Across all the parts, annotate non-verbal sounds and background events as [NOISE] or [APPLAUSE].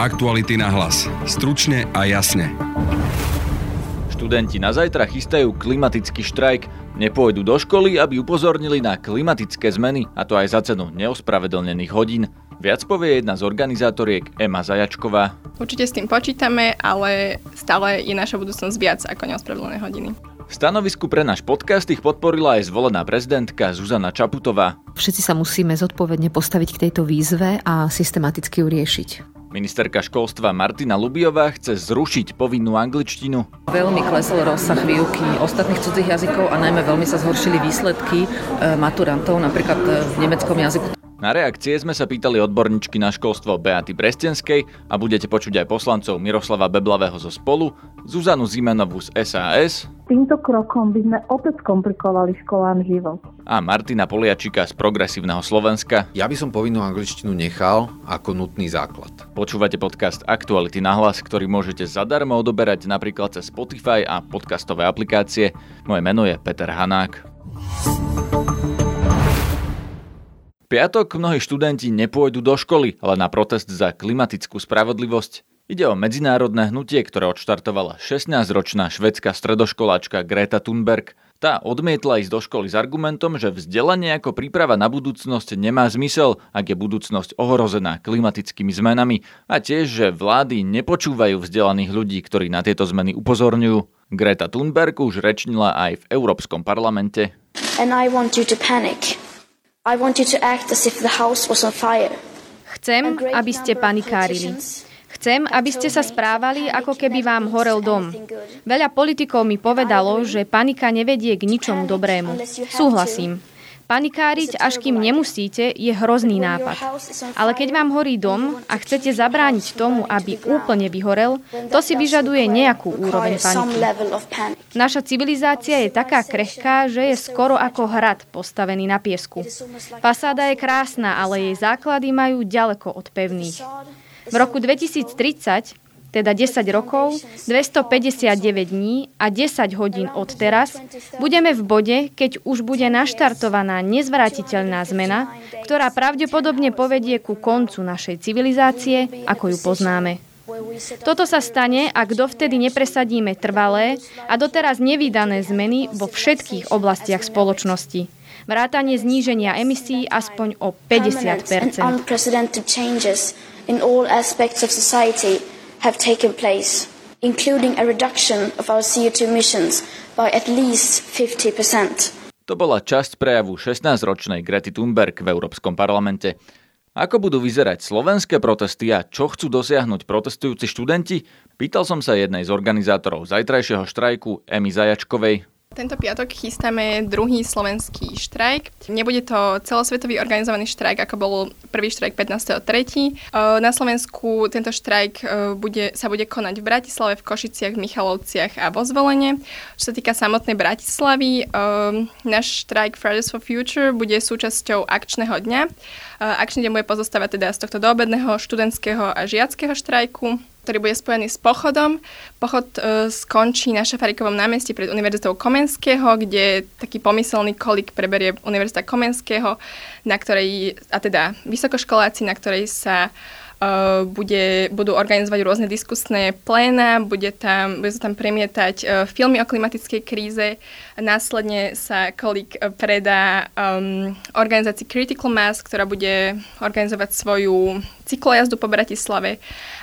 Aktuality na hlas. Stručne a jasne. Študenti na zajtra chystajú klimatický štrajk. Nepôjdu do školy, aby upozornili na klimatické zmeny, a to aj za cenu neospravedlnených hodín. Viac povie jedna z organizátoriek Ema Zajačková. Určite s tým počítame, ale stále je naša budúcnosť viac ako neospravedlnené hodiny. Stanovisku pre náš podcast ich podporila aj zvolená prezidentka Zuzana Čaputová. Všetci sa musíme zodpovedne postaviť k tejto výzve a systematicky ju riešiť. Ministerka školstva Martina Lubiová chce zrušiť povinnú angličtinu. Veľmi klesol rozsah výuky ostatných cudzích jazykov a najmä veľmi sa zhoršili výsledky e, maturantov, napríklad e, v nemeckom jazyku. Na reakcie sme sa pýtali odborníčky na školstvo Beaty Brestenskej a budete počuť aj poslancov Miroslava Beblavého zo Spolu, Zuzanu Zimenovú z SAS, Týmto krokom by sme opäť komplikovali školám život. a Martina Poliačika z Progresívneho Slovenska. Ja by som povinnú angličtinu nechal ako nutný základ. Počúvate podcast Aktuality na hlas, ktorý môžete zadarmo odoberať napríklad cez Spotify a podcastové aplikácie. Moje meno je Peter Hanák. Piatok mnohí študenti nepôjdu do školy, ale na protest za klimatickú spravodlivosť. Ide o medzinárodné hnutie, ktoré odštartovala 16-ročná švedská stredoškoláčka Greta Thunberg. Tá odmietla ísť do školy s argumentom, že vzdelanie ako príprava na budúcnosť nemá zmysel, ak je budúcnosť ohrozená klimatickými zmenami a tiež, že vlády nepočúvajú vzdelaných ľudí, ktorí na tieto zmeny upozorňujú. Greta Thunberg už rečnila aj v Európskom parlamente. And I want you to panic. I want you to act as if the house was on fire. Chcem, aby ste panikárili. Chcem, aby ste sa správali, ako keby vám horel dom. Veľa politikov mi povedalo, že panika nevedie k ničomu dobrému. Súhlasím. Panikáriť, až kým nemusíte, je hrozný nápad. Ale keď vám horí dom a chcete zabrániť tomu, aby úplne vyhorel, to si vyžaduje nejakú úroveň paniky. Naša civilizácia je taká krehká, že je skoro ako hrad postavený na piesku. Fasáda je krásna, ale jej základy majú ďaleko od pevných. V roku 2030 teda 10 rokov, 259 dní a 10 hodín od teraz, budeme v bode, keď už bude naštartovaná nezvratiteľná zmena, ktorá pravdepodobne povedie ku koncu našej civilizácie, ako ju poznáme. Toto sa stane, ak dovtedy nepresadíme trvalé a doteraz nevydané zmeny vo všetkých oblastiach spoločnosti. Vrátanie zníženia emisí aspoň o 50 have taken place, including a reduction of our CO2 emissions by at least 50%. To bola časť prejavu 16-ročnej Grety Thunberg v Európskom parlamente. Ako budú vyzerať slovenské protesty a čo chcú dosiahnuť protestujúci študenti? Pýtal som sa jednej z organizátorov zajtrajšieho štrajku, Emy Zajačkovej. Tento piatok chystáme druhý slovenský štrajk. Nebude to celosvetový organizovaný štrajk, ako bol prvý štrajk 15.3. Na Slovensku tento štrajk bude, sa bude konať v Bratislave, v Košiciach, v Michalovciach a vo Zvolenie. Čo sa týka samotnej Bratislavy, náš štrajk Fridays for Future bude súčasťou akčného dňa. Akčný deň bude pozostávať teda z tohto doobedného študentského a žiackého štrajku ktorý bude spojený s pochodom. Pochod e, skončí na Šafarikovom námestí pred Univerzitou Komenského, kde taký pomyselný kolik preberie Univerzita Komenského, na ktorej, a teda vysokoškoláci, na ktorej sa bude, budú organizovať rôzne diskusné pléna, bude, tam, bude sa tam premietať filmy o klimatickej kríze. Následne sa kolík predá um, organizácii Critical Mass, ktorá bude organizovať svoju cyklojazdu po Bratislave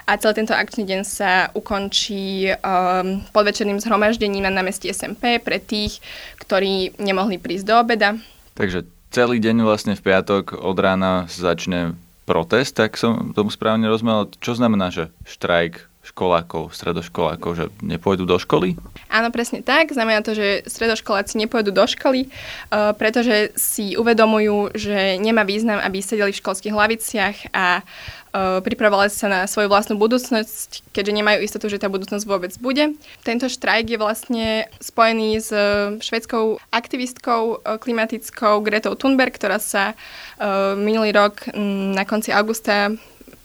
a celý tento akčný deň sa ukončí um, podvečerným zhromaždením na námestí SMP pre tých, ktorí nemohli prísť do obeda. Takže celý deň vlastne v piatok od rána začne protest, tak som tomu správne rozumel. Čo znamená, že štrajk školákov, stredoškolákov, že nepôjdu do školy? Áno, presne tak. Znamená to, že stredoškoláci nepôjdu do školy, uh, pretože si uvedomujú, že nemá význam, aby sedeli v školských hlaviciach a pripravovali sa na svoju vlastnú budúcnosť, keďže nemajú istotu, že tá budúcnosť vôbec bude. Tento štrajk je vlastne spojený s švedskou aktivistkou uh, klimatickou Gretou Thunberg, ktorá sa minulý rok um, na konci augusta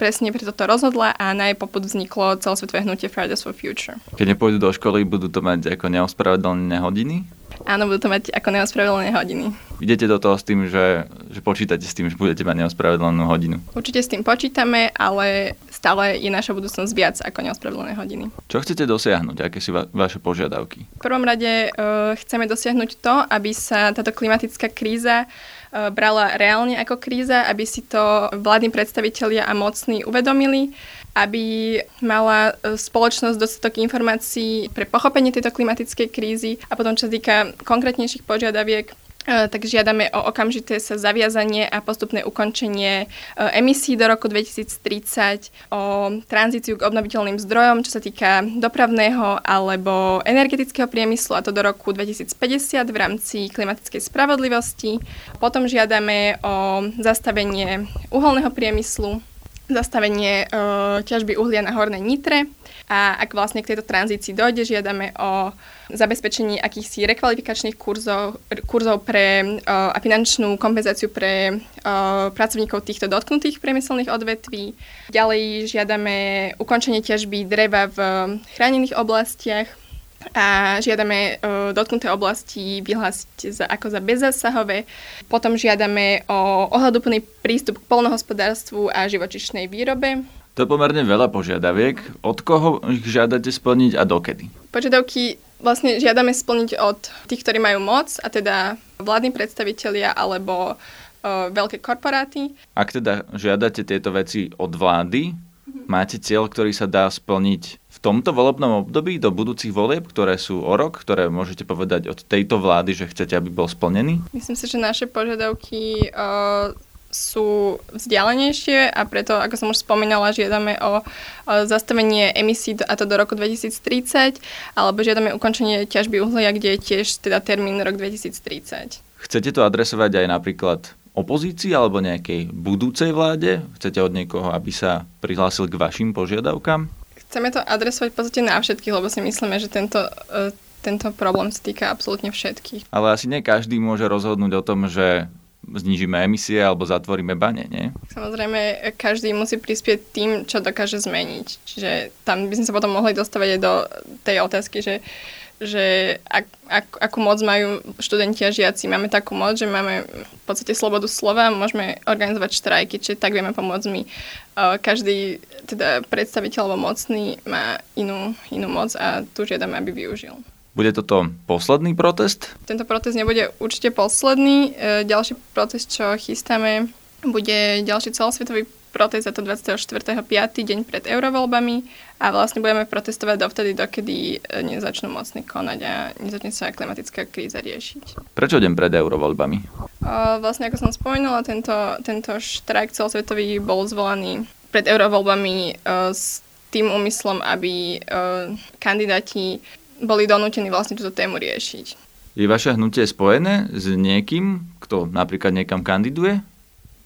presne preto to rozhodla a na jej poput vzniklo celosvetové hnutie Fridays for Future. Keď nepôjdu do školy, budú to mať ako neospravedlnené hodiny? Áno, budú to mať ako neospravedlné hodiny. Idete do toho s tým, že, že počítate s tým, že budete mať neospravedlnú hodinu? Určite s tým počítame, ale stále je naša budúcnosť viac ako neospravedlné hodiny. Čo chcete dosiahnuť? Aké sú va- vaše požiadavky? V prvom rade uh, chceme dosiahnuť to, aby sa táto klimatická kríza brala reálne ako kríza, aby si to vládni predstavitelia a mocní uvedomili aby mala e, spoločnosť dostatok informácií pre pochopenie tejto klimatickej krízy a potom, čo sa týka konkrétnejších požiadaviek, e, tak žiadame o okamžité sa zaviazanie a postupné ukončenie e, emisí do roku 2030, o tranzíciu k obnoviteľným zdrojom, čo sa týka dopravného alebo energetického priemyslu, a to do roku 2050 v rámci klimatickej spravodlivosti. Potom žiadame o zastavenie uholného priemyslu, zastavenie e, ťažby uhlia na Hornej Nitre a ak vlastne k tejto tranzícii dojde, žiadame o zabezpečenie akýchsi rekvalifikačných kurzov, kurzov pre, e, a finančnú kompenzáciu pre e, pracovníkov týchto dotknutých priemyselných odvetví. Ďalej žiadame ukončenie ťažby dreva v chránených oblastiach a žiadame uh, dotknuté oblasti vyhlásiť za, ako za bezzásahové. Potom žiadame o ohľaduplný prístup k polnohospodárstvu a živočišnej výrobe. To je pomerne veľa požiadaviek. Od koho ich žiadate splniť a dokedy? Požiadavky vlastne žiadame splniť od tých, ktorí majú moc, a teda vládni predstavitelia alebo uh, veľké korporáty. Ak teda žiadate tieto veci od vlády, máte cieľ, ktorý sa dá splniť tomto volebnom období do budúcich volieb, ktoré sú o rok, ktoré môžete povedať od tejto vlády, že chcete, aby bol splnený? Myslím si, že naše požiadavky uh, sú vzdialenejšie a preto, ako som už spomínala, žiadame o, o zastavenie emisí a to do roku 2030, alebo žiadame ukončenie ťažby uhlia, kde je tiež teda termín rok 2030. Chcete to adresovať aj napríklad opozícii alebo nejakej budúcej vláde? Chcete od niekoho, aby sa prihlásil k vašim požiadavkám? Chceme to adresovať v podstate na všetkých, lebo si myslíme, že tento, uh, tento problém sa týka absolútne všetkých. Ale asi nie každý môže rozhodnúť o tom, že znížime emisie alebo zatvoríme bane, nie? Samozrejme, každý musí prispieť tým, čo dokáže zmeniť. Čiže tam by sme sa potom mohli dostavať aj do tej otázky, že že ak, ak, akú moc majú študenti a žiaci. Máme takú moc, že máme v podstate slobodu slova, môžeme organizovať štrajky, čiže tak vieme pomôcť my. Každý teda predstaviteľ alebo mocný má inú, inú moc a tu žiadame, aby využil. Bude toto posledný protest? Tento protest nebude určite posledný. E, ďalší protest, čo chystáme, bude ďalší celosvetový protest za to 24.5. deň pred eurovoľbami a vlastne budeme protestovať dovtedy, dokedy e, nezačnú mocne konať a nezačne sa klimatická kríza riešiť. Prečo deň pred eurovoľbami? Uh, vlastne ako som spomínala, tento, tento štrajk celosvetový bol zvolaný pred eurovoľbami s tým úmyslom, aby kandidáti boli donútení vlastne túto tému riešiť. Je vaše hnutie spojené s niekým, kto napríklad niekam kandiduje?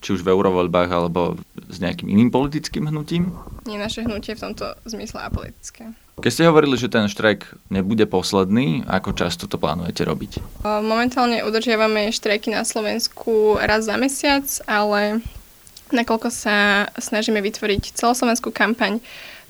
či už v eurovoľbách alebo s nejakým iným politickým hnutím? Nie, naše hnutie v tomto zmysle apolitické. Keď ste hovorili, že ten štrajk nebude posledný, ako často to plánujete robiť? Momentálne udržiavame štrajky na Slovensku raz za mesiac, ale nakoľko sa snažíme vytvoriť celoslovenskú kampaň,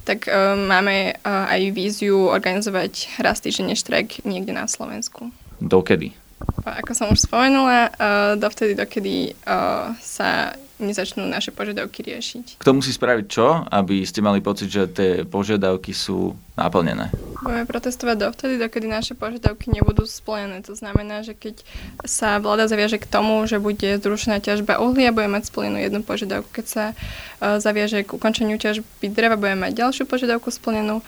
tak uh, máme uh, aj víziu organizovať raz týždenne štrajk niekde na Slovensku. Dokedy? Ako som už spomenula, uh, dovtedy, dokedy uh, sa nezačnú naše požiadavky riešiť. Kto musí spraviť čo, aby ste mali pocit, že tie požiadavky sú naplnené? Budeme protestovať dovtedy, dokedy naše požiadavky nebudú splnené. To znamená, že keď sa vláda zaviaže k tomu, že bude zrušená ťažba uhlia, bude mať splnenú jednu požiadavku. Keď sa uh, zaviaže k ukončeniu ťažby dreva, bude mať ďalšiu požiadavku splnenú.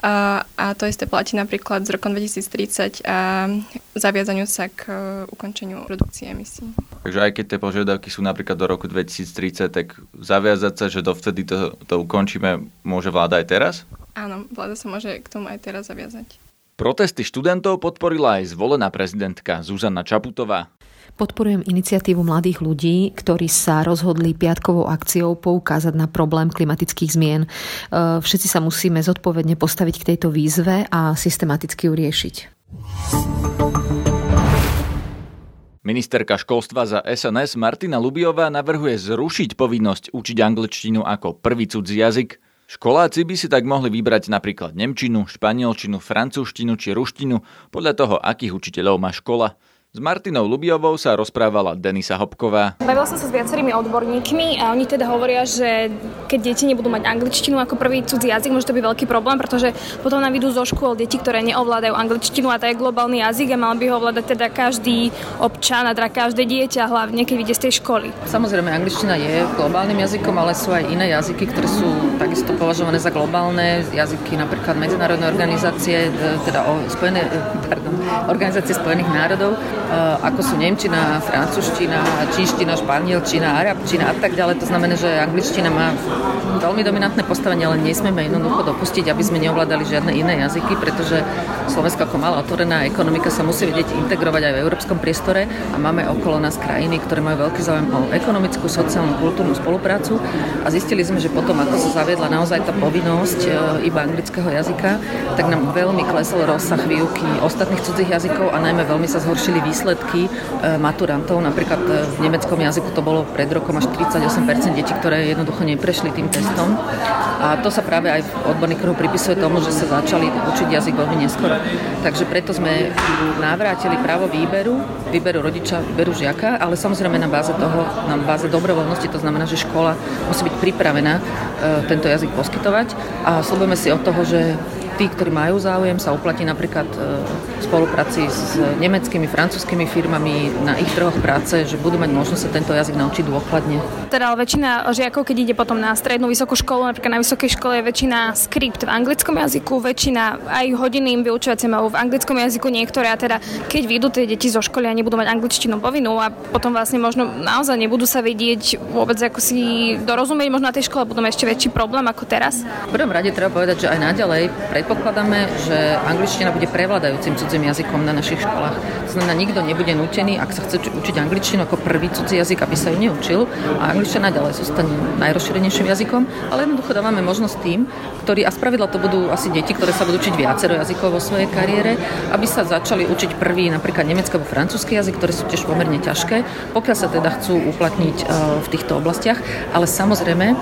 A, a to isté platí napríklad z rokom 2030 a zaviazaniu sa k uh, ukončeniu produkcie emisí. Takže aj keď tie požiadavky sú napríklad do roku 2030, tak zaviazať sa, že dovtedy to, to ukončíme, môže vláda aj teraz? Áno, vláda sa môže k tomu aj teraz zaviazať. Protesty študentov podporila aj zvolená prezidentka Zuzana Čaputová. Podporujem iniciatívu mladých ľudí, ktorí sa rozhodli piatkovou akciou poukázať na problém klimatických zmien. E, všetci sa musíme zodpovedne postaviť k tejto výzve a systematicky ju riešiť. Ministerka školstva za SNS Martina Lubiová navrhuje zrušiť povinnosť učiť angličtinu ako prvý cudzí jazyk. Školáci by si tak mohli vybrať napríklad nemčinu, španielčinu, francúzštinu či ruštinu podľa toho, akých učiteľov má škola. S Martinou Lubiovou sa rozprávala Denisa Hopková. Bavila som sa s viacerými odborníkmi a oni teda hovoria, že keď deti nebudú mať angličtinu ako prvý cudzí jazyk, môže to byť veľký problém, pretože potom nám idú zo škôl deti, ktoré neovládajú angličtinu a to je globálny jazyk a mal by ho ovládať teda každý občan a teda každé dieťa, hlavne keď ide z tej školy. Samozrejme, angličtina je globálnym jazykom, ale sú aj iné jazyky, ktoré sú takisto považované za globálne jazyky, napríklad medzinárodné organizácie, e, teda o spojené, e, pardon, organizácie Spojených národov ako sú Nemčina, Francúzština, Čínština, Španielčina, Arabčina a tak ďalej. To znamená, že angličtina má veľmi dominantné postavenie, ale nesmieme jednoducho dopustiť, aby sme neovládali žiadne iné jazyky, pretože Slovensko ako malá otvorená ekonomika sa musí vedieť integrovať aj v európskom priestore a máme okolo nás krajiny, ktoré majú veľký záujem o ekonomickú, sociálnu, kultúrnu spoluprácu a zistili sme, že potom, ako sa zaviedla naozaj tá povinnosť eh, iba anglického jazyka, tak nám veľmi klesol rozsah výuky ostatných cudzích jazykov a najmä veľmi sa zhoršili výsledky výsledky e, maturantov. Napríklad e, v nemeckom jazyku to bolo pred rokom až 38% detí, ktoré jednoducho neprešli tým testom. A to sa práve aj v odborných kruhu pripisuje tomu, že sa začali učiť jazyk veľmi neskoro. Takže preto sme navrátili právo výberu, výberu rodiča, výberu žiaka, ale samozrejme na báze toho, na báze dobrovoľnosti, to znamená, že škola musí byť pripravená e, tento jazyk poskytovať a slúbujeme si od toho, že tí, ktorí majú záujem, sa uplatí napríklad e, v spolupráci s nemeckými, francúzskými firmami na ich trhoch práce, že budú mať možnosť sa tento jazyk naučiť dôkladne. Teda ale väčšina žiakov, keď ide potom na strednú vysokú školu, napríklad na vysokej škole je väčšina skript v anglickom jazyku, väčšina aj hodiny im vyučovacie majú v anglickom jazyku niektoré a teda keď vyjdú tie deti zo školy a nebudú mať angličtinu povinnú a potom vlastne možno naozaj nebudú sa vedieť vôbec ako si dorozumieť, možno na tej škole budú ešte väčší problém ako teraz. V prvom rade treba povedať, že aj naďalej predpokladáme, že angličtina bude prevládajúcim cudzím jazykom na našich školách. To znamená, nikto nebude nutený, ak sa chce učiť angličtinu ako prvý cudzí jazyk, aby sa ju neučil. A angličtina ďalej zostane najrozšírenejším jazykom, ale jednoducho dávame možnosť tým, ktorí, a spravidla to budú asi deti, ktoré sa budú učiť viacero jazykov vo svojej kariére, aby sa začali učiť prvý napríklad nemecký alebo francúzsky jazyk, ktoré sú tiež pomerne ťažké, pokiaľ sa teda chcú uplatniť e, v týchto oblastiach. Ale samozrejme,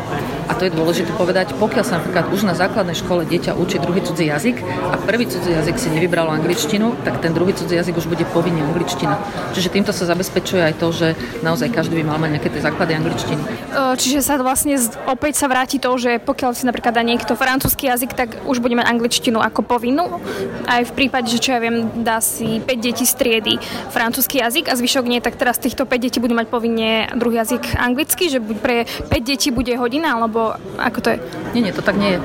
a to je dôležité povedať, pokiaľ sa napríklad už na základnej škole dieťa učí druhý cudzí jazyk a prvý cudzí jazyk si nevybralo angličtinu, tak ten druhý cudzí jazyk už bude povinne angličtina. Čiže týmto sa zabezpečuje aj to, že naozaj každý by mal mať nejaké tie základy angličtiny. Čiže sa vlastne opäť sa vráti to, že pokiaľ si napríklad dá niekto francúzsky jazyk, tak už bude mať angličtinu ako povinnú. Aj v prípade, že čo ja viem, dá si 5 detí striedy francúzsky jazyk a zvyšok nie, tak teraz týchto 5 detí budú mať povinne druhý jazyk anglicky, že pre 5 detí bude hodina, alebo ako to je? Nie, nie, to tak nie je.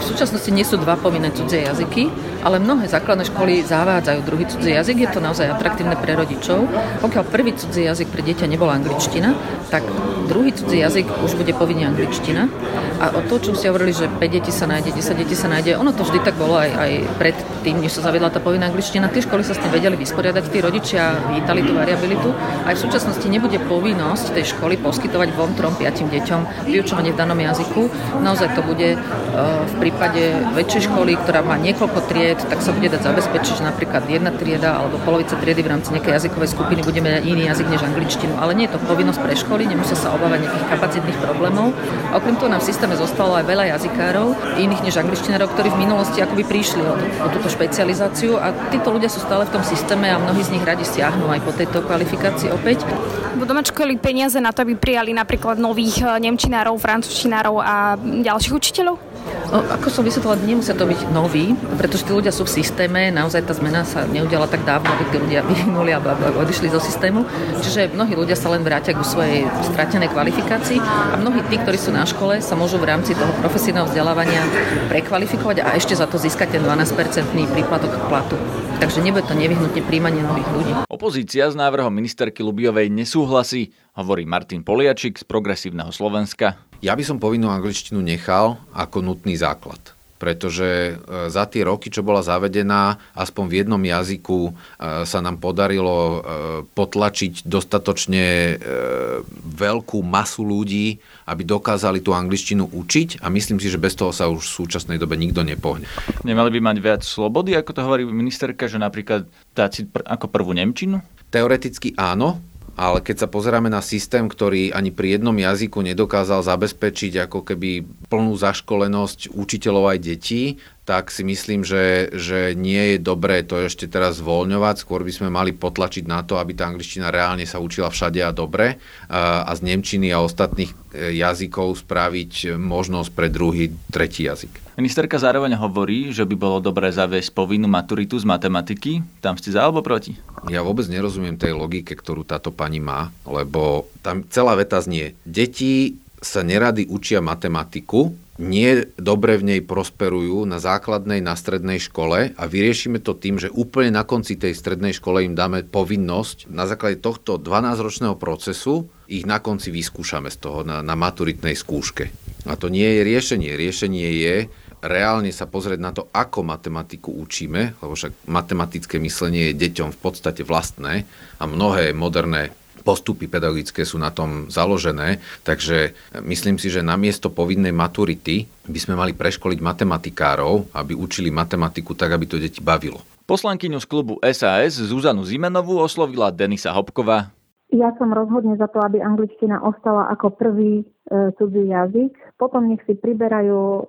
V súčasnosti nie sú dva povinné cudzie jazyky, ale mnohé základné školy zavádzajú druhý cudzí jazyk, je to naozaj atraktívne pre rodičov. Pokiaľ prvý cudzí jazyk pre dieťa nebola angličtina, tak druhý cudzí jazyk už bude povinne angličtina. A o to, čo ste hovorili, že 5 detí sa nájde, 10 detí sa nájde, ono to vždy tak bolo aj, aj pred tým, než sa zaviedla tá povinná angličtina. Tie školy sa s tým vedeli vysporiadať, tí rodičia vítali tú variabilitu. Aj v súčasnosti nebude povinnosť tej školy poskytovať dvom, trom, piatim deťom vyučovanie v danom jazyku. Naozaj to bude e, v prípade väčšej školy, ktorá má niekoľko tried, tak sa bude dať zabezpečiť, že napríklad jedna trieda alebo polovica triedy v rámci nejakej jazykovej skupiny budeme mať iný jazyk než angličtinu. Ale nie je to povinnosť pre školy, nemusia sa obávať nejakých kapacitných problémov. A okrem toho nám v systéme zostalo aj veľa jazykárov, iných než angličtinárov, ktorí v minulosti akoby prišli o, o túto špecializáciu a títo ľudia sú stále v tom systéme a mnohí z nich radi stiahnu aj po tejto kvalifikácii opäť. Budú mať školy peniaze na to, aby prijali napríklad nových eh, nemčinárov, francúzštinárov a ďalších učiteľov? O, ako som vysvetlila, nemusia to byť noví, pretože tí ľudia sú v systéme, naozaj tá zmena sa neudiala tak dávno, aby tí ľudia [LAUGHS] vyhnuli a odišli zo systému. Čiže mnohí ľudia sa len vrátia k svojej stratenej kvalifikácii a mnohí tí, ktorí sú na škole, sa môžu v rámci toho profesijného vzdelávania prekvalifikovať a ešte za to získať ten 12-percentný príplatok k platu. Takže nebude to nevyhnutne príjmanie nových ľudí. Opozícia s návrhom ministerky Lubiovej nesúhlasí, hovorí Martin Poliačik z Progresívneho Slovenska. Ja by som povinnú angličtinu nechal ako nutný základ pretože e, za tie roky, čo bola zavedená, aspoň v jednom jazyku e, sa nám podarilo e, potlačiť dostatočne veľkú masu ľudí, aby dokázali tú angličtinu učiť a myslím si, že bez toho sa už v súčasnej dobe nikto nepohne. Nemali by mať viac slobody, ako to hovorí ministerka, že napríklad dať si pr- ako prvú Nemčinu? Teoreticky áno, ale keď sa pozeráme na systém, ktorý ani pri jednom jazyku nedokázal zabezpečiť ako keby plnú zaškolenosť učiteľov aj detí, tak si myslím, že, že nie je dobré to ešte teraz zvoľňovať. Skôr by sme mali potlačiť na to, aby tá angličtina reálne sa učila všade a dobre a z Nemčiny a ostatných e, jazykov spraviť možnosť pre druhý, tretí jazyk. Ministerka zároveň hovorí, že by bolo dobré zaviesť povinnú maturitu z matematiky. Tam ste za alebo proti? Ja vôbec nerozumiem tej logike, ktorú táto pani má, lebo tam celá veta znie. Deti sa nerady učia matematiku, nie dobre v nej prosperujú na základnej, na strednej škole a vyriešime to tým, že úplne na konci tej strednej škole im dáme povinnosť na základe tohto 12-ročného procesu ich na konci vyskúšame z toho na, na maturitnej skúške. A to nie je riešenie. Riešenie je reálne sa pozrieť na to, ako matematiku učíme, lebo však matematické myslenie je deťom v podstate vlastné a mnohé moderné postupy pedagogické sú na tom založené, takže myslím si, že namiesto povinnej maturity by sme mali preškoliť matematikárov, aby učili matematiku tak, aby to deti bavilo. Poslankyňu z klubu SAS Zuzanu Zimenovú oslovila Denisa Hopková. Ja som rozhodne za to, aby angličtina ostala ako prvý e, cudzí jazyk. Potom nech si priberajú e,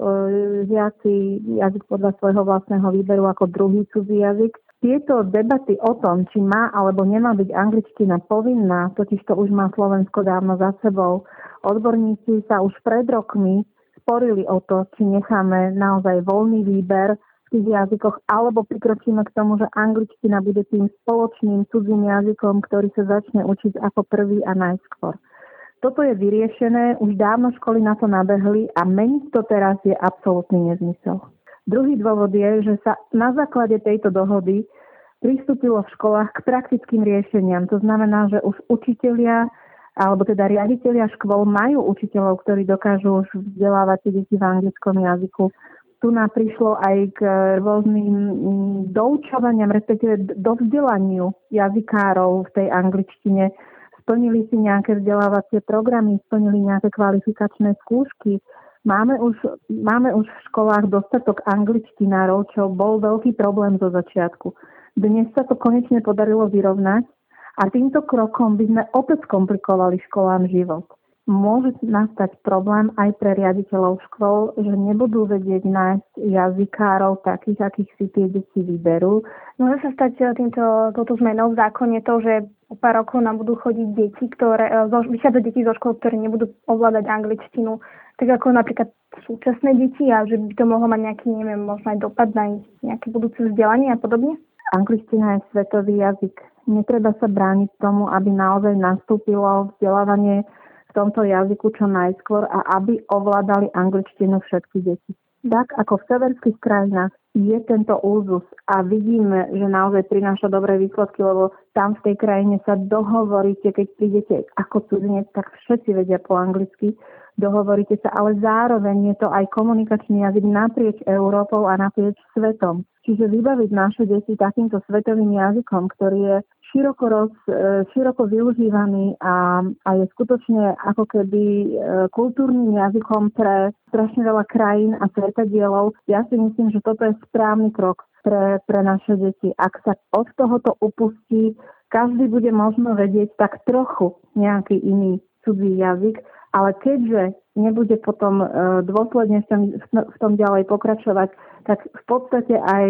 žiaci jazyk podľa svojho vlastného výberu ako druhý cudzí jazyk. Tieto debaty o tom, či má alebo nemá byť angličtina povinná, totiž to už má Slovensko dávno za sebou. Odborníci sa už pred rokmi sporili o to, či necháme naozaj voľný výber tých jazykoch, alebo prikročíme k tomu, že angličtina bude tým spoločným cudzím jazykom, ktorý sa začne učiť ako prvý a najskôr. Toto je vyriešené, už dávno školy na to nabehli a meniť to teraz je absolútny nezmysel. Druhý dôvod je, že sa na základe tejto dohody pristúpilo v školách k praktickým riešeniam. To znamená, že už učitelia alebo teda riaditeľia škôl majú učiteľov, ktorí dokážu už vzdelávať deti v anglickom jazyku. Tu nám prišlo aj k rôznym mm, doučovaniam, respektíve dovzdelaniu jazykárov v tej angličtine. Splnili si nejaké vzdelávacie programy, splnili nejaké kvalifikačné skúšky, Máme už, máme už v školách dostatok angličtinárov, čo bol veľký problém zo začiatku. Dnes sa to konečne podarilo vyrovnať a týmto krokom by sme opäť komplikovali školám život. Môže nastať problém aj pre riaditeľov škôl, že nebudú vedieť nájsť jazykárov takých, akých si tie deti vyberú. Môže sa stať e, týmto, touto zmenou v zákone to, že o pár rokov nám budú chodiť deti, ktoré, e, vychádzať deti zo škôl, ktoré nebudú ovládať angličtinu tak ako napríklad súčasné deti a že by to mohlo mať nejaký, neviem, možno aj dopad na ich nejaké budúce vzdelanie a podobne? Angličtina je svetový jazyk. Netreba sa brániť tomu, aby naozaj nastúpilo vzdelávanie tomto jazyku čo najskôr a aby ovládali angličtinu všetky deti. Tak ako v severských krajinách je tento úzus a vidíme, že naozaj prináša dobré výsledky, lebo tam v tej krajine sa dohovoríte, keď prídete ako cudzinec, tak všetci vedia po anglicky, dohovoríte sa, ale zároveň je to aj komunikačný jazyk naprieč Európou a naprieč svetom. Čiže vybaviť naše deti takýmto svetovým jazykom, ktorý je široko, roz, e, široko využívaný a, a je skutočne ako keby e, kultúrnym jazykom pre strašne veľa krajín a svetadielov. Ja si myslím, že toto je správny krok pre, pre naše deti. Ak sa od tohoto upustí, každý bude možno vedieť tak trochu nejaký iný cudzí jazyk, ale keďže nebude potom e, dôsledne v tom, v tom ďalej pokračovať, tak v podstate aj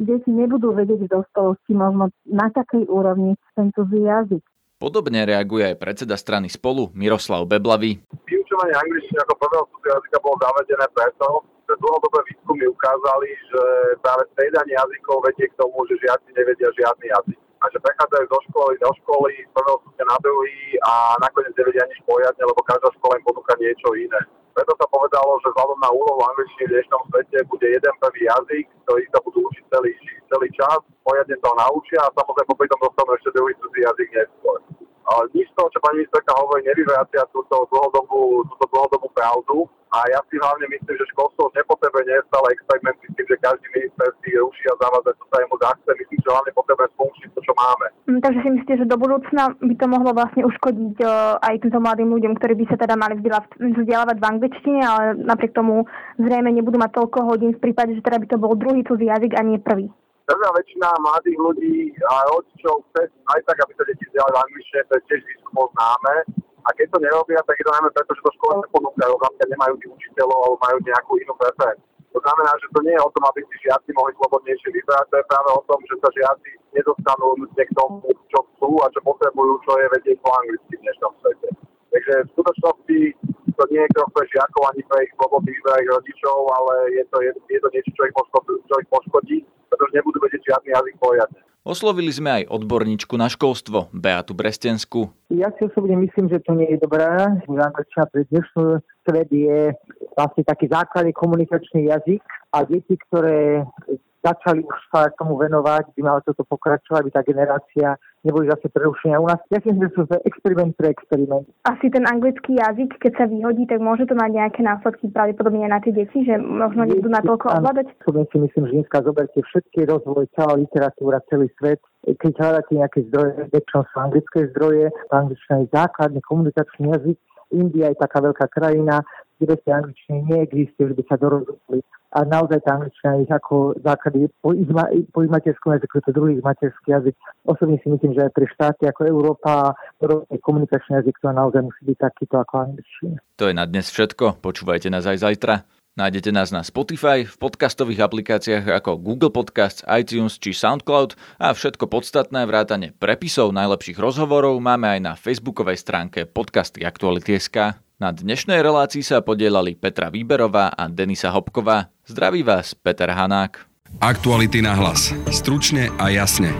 deti nebudú vedieť v dospelosti možno na takej úrovni ten cudzí jazyk. Podobne reaguje aj predseda strany Spolu Miroslav Beblavý. Vyučovanie angličtiny ako prvého cudzieho jazyka bolo zavedené preto, že dlhodobé výskumy ukázali, že práve striedanie jazykov vedie k tomu, že žiaci nevedia žiadny jazyk a že prechádzajú zo školy do školy, z prvého stupňa na druhý a nakoniec nevedia nič poriadne, lebo každá škola im ponúka niečo iné. Preto sa povedalo, že vzhľadom na úlohu angličtiny v dnešnom svete bude jeden prvý jazyk, ktorý sa budú učiť celý, celý čas, poriadne to naučia a samozrejme popri tom dostanú ešte druhý cudzí jazyk neskôr. Ale nič z toho, čo pani ministerka hovorí, nevyvracia túto dlhodobú, túto dlhodobú pravdu. A ja si hlavne myslím, že školstvo nepotrebuje neustále experimenty s tým, že každý minister si ruší a zavádza, čo sa jemu zachce. Myslím, že hlavne potrebuje sfunkčniť to, čo máme. Mm, takže si myslíte, že do budúcna by to mohlo vlastne uškodiť uh, aj týmto mladým ľuďom, ktorí by sa teda mali vzdelávať v angličtine, ale napriek tomu zrejme nebudú mať toľko hodín v prípade, že teda by to bol druhý cudzí jazyk a nie prvý. Prvá väčšina mladých ľudí a rodičov chce aj tak, aby sa deti vzdelali v angličtine, to je tiež výskumov známe. A keď to nerobia, tak je to najmä preto, že to škola neponúkajú, vlastne nemajú tých učiteľov alebo majú nejakú inú preferenciu. To znamená, že to nie je o tom, aby si žiaci mohli slobodnejšie vybrať, to je práve o tom, že sa žiaci nedostanú k tomu, čo chcú a čo potrebujú, čo je vedieť po anglicky v dnešnom svete. Takže v skutočnosti to nie je krok pre žiakov ani pre ich slobodný ich rodičov, ale je to, je, je to niečo, čo ich, poškodí, čo ich poškodí, pretože nebudú vedieť žiadny jazyk poriadne. Oslovili sme aj odborníčku na školstvo, Beatu Brestensku. Ja si osobne myslím, že to nie je dobré. Angličtina pre dnešnú svet je vlastne taký základný komunikačný jazyk a deti, ktoré začali už sa tomu venovať, by malo toto pokračovať, aby tá generácia neboli zase prerušenia u nás. Ja si myslím, že to je experiment pre experiment. Asi ten anglický jazyk, keď sa vyhodí, tak môže to mať nejaké následky pravdepodobne na tie deti, že možno nebudú natoľko ovládať? Ja si myslím, že dneska zoberte všetky rozvoj, celá literatúra, celý svet, keď hľadáte nejaké zdroje, väčšinou sú anglické zdroje, angličtina je základný komunikačný jazyk, India je taká veľká krajina, kde ste angličtine neexistuje, že by sa dorozumeli a naozaj tá angličtina je ako základy po ich, po ich materskom jazyku, to druhý materský jazyk. Osobne si myslím, že aj pre štáty ako Európa komunikačný jazyk to naozaj musí byť takýto ako angličtina. To je na dnes všetko. Počúvajte nás aj zajtra. Nájdete nás na Spotify, v podcastových aplikáciách ako Google Podcasts, iTunes či SoundCloud a všetko podstatné vrátane prepisov najlepších rozhovorov máme aj na facebookovej stránke podcasty Aktuality.sk. Na dnešnej relácii sa podielali Petra Výberová a Denisa Hopková. Zdraví vás Peter Hanák. Aktuality na hlas. Stručne a jasne.